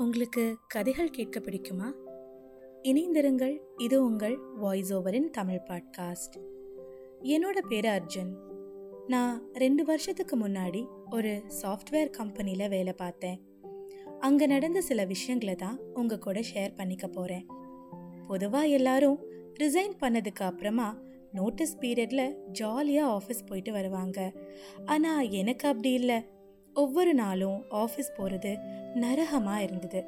உங்களுக்கு கதைகள் கேட்க பிடிக்குமா? இணைந்திருங்கள். இது உங்கள் வாய்ஸ் ஓவரின் தமிழ் பாட்காஸ்ட் என்னோட பேர் அர்ஜுன். நான் ரெண்டு வருஷத்துக்கு முன்னாடி ஒரு சாஃப்ட்வேர் கம்பெனியில் வேலை பார்த்தேன். அங்கே நடந்த சில விஷயங்களை தான் உங்கள் கூட ஷேர் பண்ணிக்க போகிறேன் பொதுவாக எல்லாரும் ரிசைன் பண்ணதுக்கு அப்புறமா நோட்டீஸ் பீரியடில் ஜாலியாக ஆஃபீஸ் போயிட்டு வருவாங்க. ஆனால் எனக்கு அப்படி இல்லை. ஒவ்வொரு நாளும் ஆஃபீஸ் போகிறது நரகமாக இருந்தது.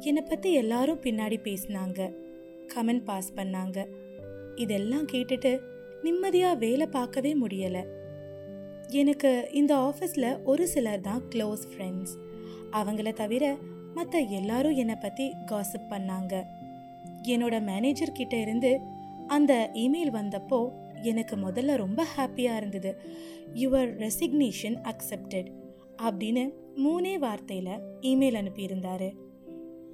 என்னை பற்றி எல்லாரும் பின்னாடி பேசினாங்க. கமெண்ட் பாஸ் பண்ணாங்க. இதெல்லாம் கேட்டுட்டு நிம்மதியாக வேலை பார்க்கவே முடியலை. எனக்கு இந்த ஆஃபீஸில் ஒரு சிலர் தான் க்ளோஸ் ஃப்ரெண்ட்ஸ் அவங்கள தவிர மற்ற எல்லாரும் என்னை பற்றி காசிப் பண்ணாங்க. என்னோட மேனேஜர் கிட்ட இருந்து அந்த இமெயில் வந்தப்போ எனக்கு முதல்ல ரொம்ப ஹாப்பியாக இருந்தது. யுவர் ரெசிக்னேஷன் அக்செப்டட் அப்படின்னு மூணே வார்த்தையில் இமெயில் அனுப்பியிருந்தாரு.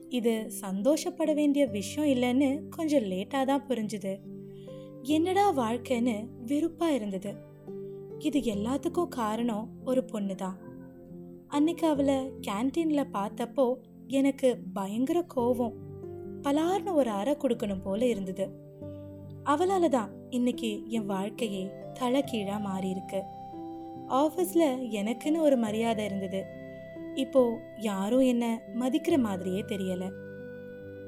இது சந்தோஷப்பட வேண்டிய விஷயம் இல்லைன்னு கொஞ்சம் லேட்டாக தான் புரிஞ்சுது. என்னடா வாழ்க்கைன்னு வெறுப்பாக இருந்தது. இது எல்லாத்துக்கும் காரணம் ஒரு பொண்ணு தான் அன்னைக்கு அவளை கேன்டீனில் பார்த்தப்போ எனக்கு பயங்கர கோவம். பலார்னு ஒரு அறை கொடுக்கணும் போல இருந்தது. அவளால தான் இன்னைக்கு என் வாழ்க்கையே தலைகீழாக மாறி இருக்கு ஆஃபீஸில் எனக்குன்னு ஒரு மரியாதை இருந்தது. இப்போ யாரும் என்னை மதிக்கிற மாதிரியே தெரியலை.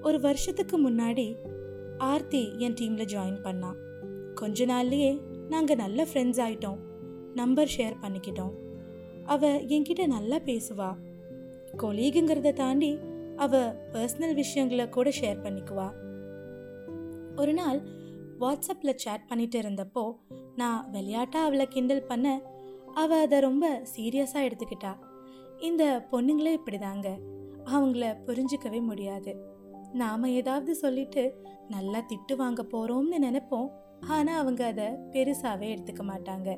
ஒரு வருஷத்துக்கு முன்னாடி ஆர்த்தி என் டீமில் ஜாயின் பண்ணான் கொஞ்ச நாள்லேயே நாங்கள் நல்ல ஃப்ரெண்ட்ஸ் ஆயிட்டோம். நம்பர் ஷேர் பண்ணிக்கிட்டோம். அவள் என்கிட்ட நல்லா பேசுவா. கொலீகுங்கிறத தாண்டி அவள் பர்சனல் விஷயங்களை கூட ஷேர் பண்ணிக்குவா. ஒரு நாள் வாட்ஸ்அப்பில் சேட் பண்ணிட்டு இருந்தப்போ நான் விளையாட்டாக அவளை கிண்டல் பண்ண அவள் அதை ரொம்ப சீரியஸாக எடுத்துக்கிட்டா. இந்த பொண்ணுங்களே இப்படிதாங்க. அவங்கள புரிஞ்சுக்கவே முடியாது. நாம் ஏதாவது சொல்லிட்டு நல்லா திட்டு வாங்க போகிறோம்னு நினைப்போம். ஆனால் அவங்க அதை பெருசாகவே எடுத்துக்க மாட்டாங்க.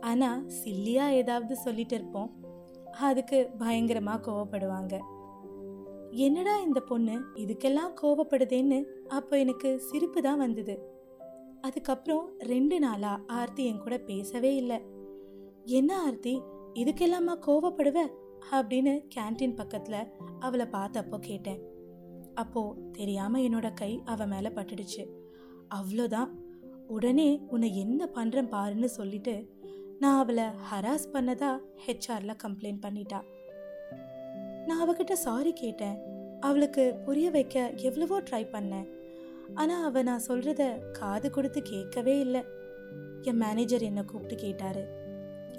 ஆனால் சில்லியாக ஏதாவது சொல்லிட்டு இருப்போம். அதுக்கு பயங்கரமாக கோவப்படுவாங்க. என்னடா இந்த பொண்ணு? இதுக்கெல்லாம் கோவப்படுதேன்னு அப்போ எனக்கு சிரிப்பு தான் வந்தது. அதுக்கப்புறம் ரெண்டு நாளாக ஆர்த்தி என் கூட பேசவே இல்லை. என்ன ஆர்த்தி இதுக்கெல்லாமா கோவப்படுவ? அப்படின்னு கேன்டீன் பக்கத்தில் அவளை பார்த்தப்போ கேட்டேன். அப்போது தெரியாமல் என்னோட கை அவன் மேலே பட்டுடுச்சு. அவ்வளோதான் உடனே உன்னை என்ன பண்ணுறேன் பாருன்னு சொல்லிட்டு நான் அவளை ஹராஸ் பண்ணதா ஹெச்ஆரில் கம்ப்ளைண்ட் பண்ணிட்டா. நான் அவகிட்ட சாரி கேட்டேன். அவளுக்கு புரிய வைக்க எவ்வளவோ ட்ரை பண்ணேன். ஆனால் அவள் நான் சொல்கிறத காது கொடுத்து கேட்கவே இல்லை. என் மேனேஜர் என்னை கூப்பிட்டு கேட்டாரு.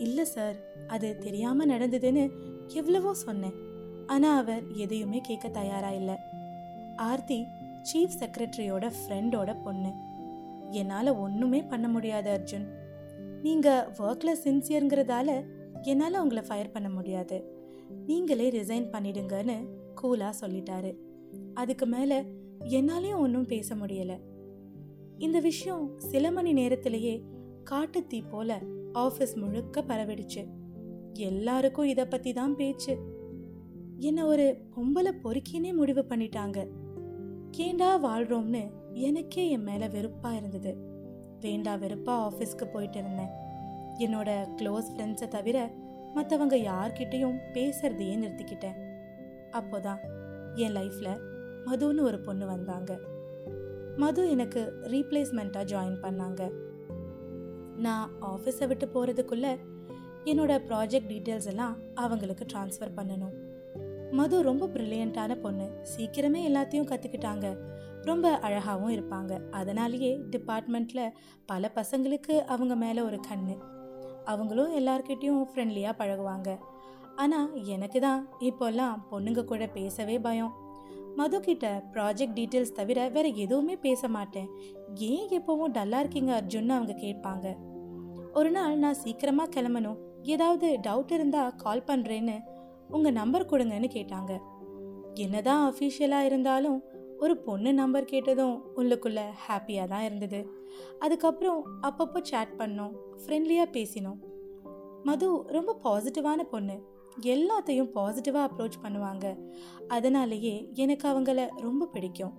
இல்லை சார். அது தெரியாமல் நடந்ததுன்னு எவ்வளவோ சொன்னேன். ஆனால் அவர் எதையுமே கேட்க தயாராக இல்லை. ஆர்த்தி சீஃப் செக்ரட்டரியோட ஃப்ரெண்டோட பொண்ணு. என்னால் ஒன்றுமே பண்ண முடியாது அர்ஜுன். நீங்கள் ஒர்க்கில் சின்சியருங்கிறதால என்னால் உங்களை ஃபயர் பண்ண முடியாது. நீங்களே ரிசைன் பண்ணிடுங்கன்னு கூலாக சொல்லிட்டாரு. அதுக்கு மேலே என்னாலையும் ஒன்றும் பேச முடியலை. இந்த விஷயம் சில மணி நேரத்திலேயே காட்டுத்தீ போல ஆஃபீஸ் முழுக்க பரவிடுச்சு. எல்லாருக்கும் இதை பற்றி தான் பேச்சு. என்னை ஒரு பொம்பளை பொறுக்கினே முடிவு பண்ணிட்டாங்க. கேண்டா வாழ்கிறோம்னு எனக்கே என் மேலே வெறுப்பாக இருந்தது. வேண்டா வெறுப்பாக ஆஃபீஸ்க்கு போயிட்டு இருந்தேன். என்னோட க்ளோஸ் ஃப்ரெண்ட்ஸை தவிர மற்றவங்க யார்கிட்டையும் பேசுறதையே நிறுத்திக்கிட்டேன். அப்போதான் என் லைஃப்பில் மதுன்னு ஒரு பொண்ணு வந்தாங்க. மது எனக்கு ரீப்ளேஸ்மெண்ட்டாக ஜாயின் பண்ணாங்க. நான் ஆஃபீஸை விட்டு போகிறதுக்குள்ளே என்னோட ப்ராஜெக்ட் டீட்டெயில்ஸ் எல்லாம் அவங்களுக்கு ட்ரான்ஸ்ஃபர் பண்ணணும். மது ரொம்ப ப்ரில்லியண்ட்டான பொண்ணு. சீக்கிரமே எல்லாத்தையும் கற்றுக்கிட்டாங்க ரொம்ப அழகாகவும் இருப்பாங்க. அதனாலேயே டிபார்ட்மெண்ட்டில் பல பசங்களுக்கு அவங்க மேலே ஒரு கண்ணு. அவங்களும் எல்லார்கிட்டேயும் ஃப்ரெண்ட்லியாக பழகுவாங்க. ஆனால் எனக்கு தான் இப்போல்லாம் பொண்ணுங்க கூட பேசவே பயம். மது கிட்ட ப்ராஜெக்ட் டீட்டெயில்ஸ் தவிர வேறு எதுவுமே பேச மாட்டேன். ஏன் எப்போவும் டல்லாக இருக்கீங்க அர்ஜுன்னு அவங்க கேட்பாங்க. ஒரு நாள் நான் சீக்கிரமாக கிளம்பணும். ஏதாவது டவுட் இருந்தால் கால் பண்ணுறேன்னு உங்கள் நம்பர் கொடுங்கன்னு கேட்டாங்க. என்னதான் அஃபீஷியலாக இருந்தாலும் ஒரு பொண்ணு நம்பர் கேட்டதும் உள்ளுக்குள்ளே ஹாப்பியாக தான் இருந்தது. அதுக்கப்புறம் அப்பப்போ சேட் பண்ணோம் ஃப்ரெண்ட்லியாக பேசினோம். மது ரொம்ப பாசிட்டிவான பொண்ணு. எல்லாத்தையும் பாசிட்டிவாக அப்ரோச் பண்ணுவாங்க. அதனாலேயே எனக்கு அவங்கள ரொம்ப பிடிக்கும்.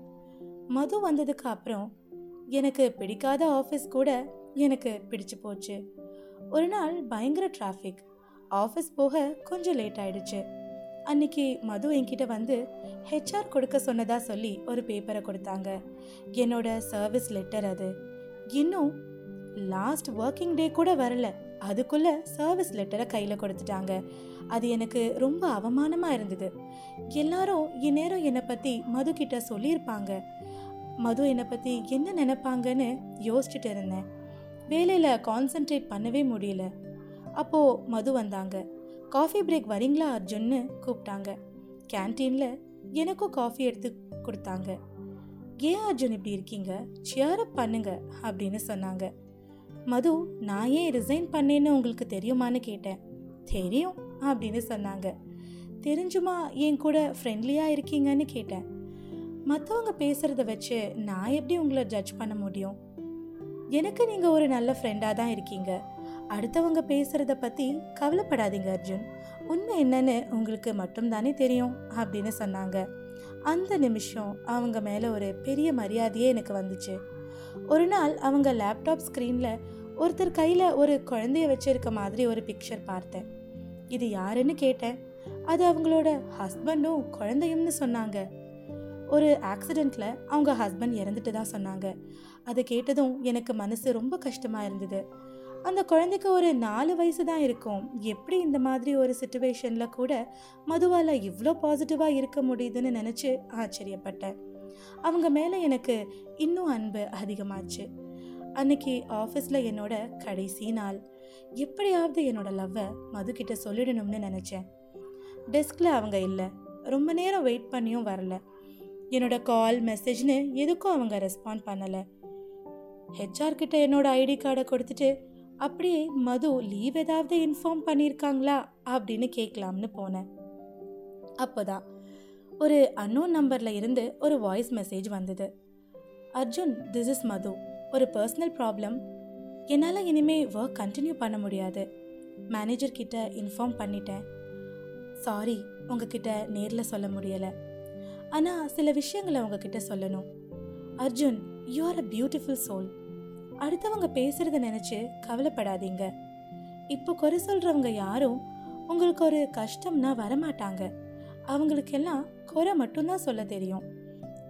மது வந்ததுக்கு அப்புறம் எனக்கு பிடிக்காத ஆஃபீஸ் கூட எனக்கு பிடிச்சு போச்சு. ஒரு நாள் பயங்கர டிராஃபிக் ஆஃபீஸ் போக கொஞ்சம் லேட் ஆயிடுச்சு. அன்னைக்கு மது என்கிட்ட வந்து ஹெச்ஆர் கொடுக்க சொன்னதா சொல்லி ஒரு பேப்பரை கொடுத்தாங்க. என்னோட சர்வீஸ் லெட்டர் அது. இன்னும் லாஸ்ட் ஒர்க்கிங் டே கூட வரல. அதுக்குள்ள சர்வீஸ் லெட்டரை கையில் கொடுத்துட்டாங்க. அது எனக்கு ரொம்ப அவமானமாக இருந்தது. எல்லாரும் இந்நேரம் என்னை பற்றி மது கிட்ட சொல்லியிருப்பாங்க. மது என்னை பற்றி என்ன நினைப்பாங்கன்னு யோசிச்சுட்டு இருந்தேன். வேலையில் கான்சென்ட்ரேட் பண்ணவே முடியல. அப்போது மது வந்தாங்க. காஃபி பிரேக் வரீங்களா அர்ஜுன்னு கூப்பிட்டாங்க. கேன்டீனில் எனக்கும் காஃபி எடுத்து கொடுத்தாங்க. ஏன் அர்ஜுன் இப்படி இருக்கீங்க? சேரப் பண்ணுங்க அப்படின்னு சொன்னாங்க. மது நான் ஏன் ரிசைன் பண்ணேன்னு உங்களுக்கு தெரியுமான்னு கேட்டேன். தெரியும் அப்படின்னு சொன்னாங்க. தெரிஞ்சுமா என் கூட ஃப்ரெண்ட்லியாக இருக்கீங்கன்னு கேட்டேன். மற்றவங்க பேசுகிறத வச்சு நான் எப்படி உங்களை ஜட்ஜ் பண்ண முடியும்? எனக்கு நீங்கள் ஒரு நல்ல ஃப்ரெண்டாக தான் இருக்கீங்க. அடுத்தவங்க பேசுகிறத பற்றி கவலைப்படாதீங்க அர்ஜுன். உண்மை என்னன்னு உங்களுக்கு மட்டும்தானே தெரியும் அப்படின்னு சொன்னாங்க. அந்த நிமிஷம் அவங்க மேலே ஒரு பெரிய மரியாதையே எனக்கு வந்துச்சு. ஒரு நாள் அவங்க லேப்டாப் ஸ்க்ரீனில் ஒருத்தர் கையில் ஒரு குழந்தைய வச்சிருக்க மாதிரி ஒரு பிக்சர் பார்த்தேன். இது யாருன்னு கேட்டேன். அது அவங்களோட ஹஸ்பண்டும் குழந்தையும்னு சொன்னாங்க. ஒரு ஆக்சிடெண்ட்டில் அவங்க ஹஸ்பண்ட் இறந்துட்டு தான் சொன்னாங்க. அதை கேட்டதும் எனக்கு மனசு ரொம்ப கஷ்டமாக இருந்தது. அந்த குழந்தைக்கு ஒரு நாலு வயசு தான் இருக்கும். எப்படி இந்த மாதிரி ஒரு சுச்சுவேஷனில் கூட மதுவால் இவ்வளோ பாசிட்டிவாக இருக்க முடியுதுன்னு நினச்சி ஆச்சரியப்பட்டேன். அவங்க மேலே எனக்கு இன்னும் அன்பு அதிகமாச்சு. அன்னைக்கு ஆஃபீஸில் என்னோட கடைசி நாள். எப்படியாவது என்னோட லவ்வை மதுக்கிட்ட சொல்லிடணும்னு நினச்சேன். டெஸ்கில் அவங்க இல்லை. ரொம்ப நேரம் வெயிட் பண்ணியும் வரல. என்னோட கால் மெசேஜ்னு எதுக்கும் அவங்க ரெஸ்பாண்ட் பண்ணலை. ஹெச்ஆர் கிட்ட என்னோட ஐடி கார்டை கொடுத்துட்டு அப்படியே மது லீவ் ஏதாவது இன்ஃபார்ம் பண்ணியிருக்காங்களா அப்படின்னு கேட்கலாம்னு போனேன். அப்போதான் ஒரு அன்னோன் நம்பரில் இருந்து ஒரு வாய்ஸ் மெசேஜ் வந்தது. Arjun this is Madhu. ஒரு பர்சனல் ப்ராப்ளம் என்னால் இனிமேல் ஒர்க் கண்டினியூ பண்ண முடியாது. மேனேஜர் கிட்ட இன்ஃபார்ம் பண்ணிட்டேன். சாரி உங்ககிட்ட நேரில் சொல்ல முடியலை. ஆனால் சில விஷயங்களை உங்ககிட்ட சொல்லணும். Arjun you are a beautiful soul அடுத்தவங்க பேசுறத நினைச்சு கவலைப்படாதீங்க. இப்போ குறை சொல்றவங்க யாரும் உங்களுக்கு ஒரு கஷ்டம்னா வரமாட்டாங்க. அவங்களுக்கெல்லாம் குறை மட்டும்தான் சொல்ல தெரியும்.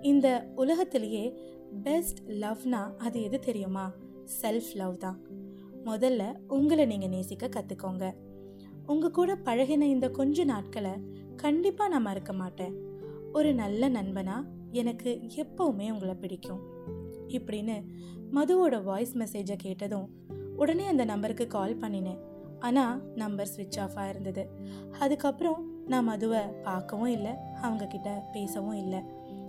இந்த உலகத்திலேயே பெஸ்ட் லவ்னா அது எது தெரியுமா? செல்ஃப் லவ் தான். முதல்ல உங்களை நீங்க நேசிக்க கத்துக்கோங்க. உங்க கூட பழகின இந்த கொஞ்ச நாட்களை கண்டிப்பா நான் மறக்க மாட்டேன். ஒரு நல்ல நண்பனா எனக்கு எப்பவுமே உங்களை பிடிக்கும். இப்படின்னு மதுவோட வாய்ஸ் மெசேஜை கேட்டதும் உடனே அந்த நம்பருக்கு கால் பண்ணினேன். ஆனால் நம்பர் ஸ்விட்ச் ஆஃபாக இருந்தது. அதுக்கப்புறம் நான் மதுவை பார்க்கவும் இல்லை அவங்க கிட்ட பேசவும் இல்லை.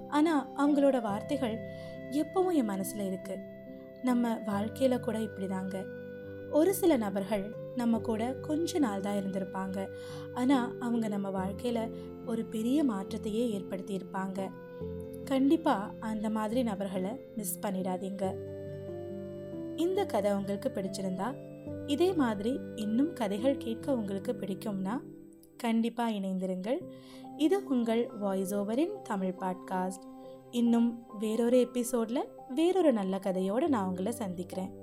ஆனால் அவங்களோட வார்த்தைகள் எப்பவும் என் மனசில் இருக்குது நம்ம வாழ்க்கையில் கூட இப்படிதாங்க. ஒரு சில நபர்கள் நம்ம கூட கொஞ்ச நாள் தான் இருந்திருப்பாங்க. ஆனால் அவங்க நம்ம வாழ்க்கையில் ஒரு பெரிய மாற்றத்தையே ஏற்படுத்தியிருப்பாங்க. கண்டிப்பாக அந்த மாதிரி நபர்களை மிஸ் பண்ணிடாதீங்க. இந்த கதை உங்களுக்கு பிடிச்சிருந்தா இதே மாதிரி இன்னும் கதைகள் கேட்க உங்களுக்கு பிடிக்கும்னா கண்டிப்பாக இணைந்திருங்கள். இது உங்கள் வாய்ஸ் ஓவரின் தமிழ் பாட்காஸ்ட் இன்னும் வேறொரு எபிசோடில் வேறொரு நல்ல கதையோடு நான் உங்களை சந்திக்கிறேன்.